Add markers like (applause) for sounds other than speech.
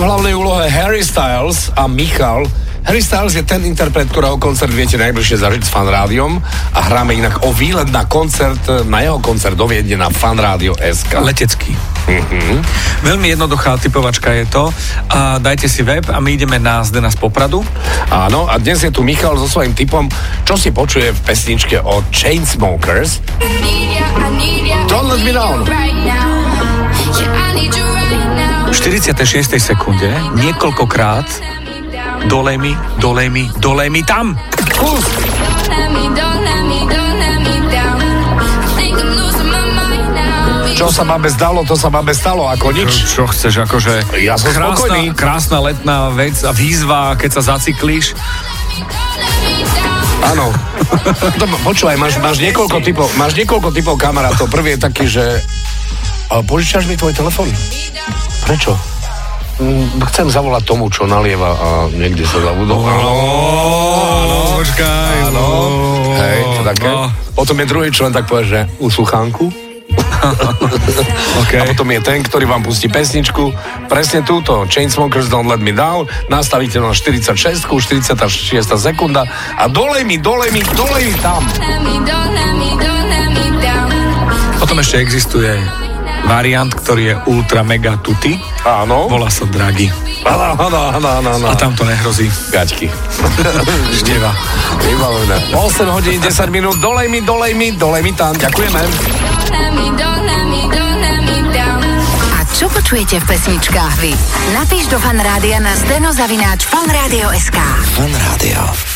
hlavnej úlohe Harry Styles a Michal. Harry Styles je ten interpret, ktorého koncert viete najbližšie zažiť s Fan Rádiom a hráme inak o výlet na koncert, na jeho koncert do Viedne na Fan Rádio SK. Letecký. Mm-hmm. Veľmi jednoduchá typovačka je to. A dajte si web a my ideme na Zdena z Popradu. Áno, a dnes je tu Michal so svojím typom, čo si počuje v pesničke o Chainsmokers. Don't let me down. V 46. sekunde niekoľkokrát dolej mi, dolej mi, dolej mi tam. Kus. Čo sa babe zdalo, to sa babe stalo, ako nič. Čo chceš, akože... Ja som krásna, spokojný. krásna letná vec a výzva, keď sa zacyklíš. Áno. To, (laughs) počúvaj, máš, máš, niekoľko typov, máš niekoľko typov kamarátov. Prvý je taký, že požičaš mi tvoj telefon? Prečo? Mm, Chcem zavolať tomu, čo nalieva a niekde sa zabudol. Áno, počkaj. áno. Hej, to také. No. Potom je druhý člen, tak povie, že u sluchánku. (laughs) Okay. A potom je ten, ktorý vám pustí pesničku, presne túto, Chainsmokers Don't Let Me Down, nastavíte na 46, 46 sekunda a dolej mi, dolej mi, dolej mi tam. Potom ešte existuje variant, ktorý je ultra mega tuty. Áno. Volá sa Draghi. Áno, áno, áno, áno. A tam to nehrozí. Gaťky. Števa. (laughs) Vybavené. 8 hodín, 10 minút, dolej mi, dolej mi, dolej mi tam. Ďakujeme. A čo počujete v pesničkách vy? Napíš do fanrádia na steno zavináč fanradio.sk Fan Rádio.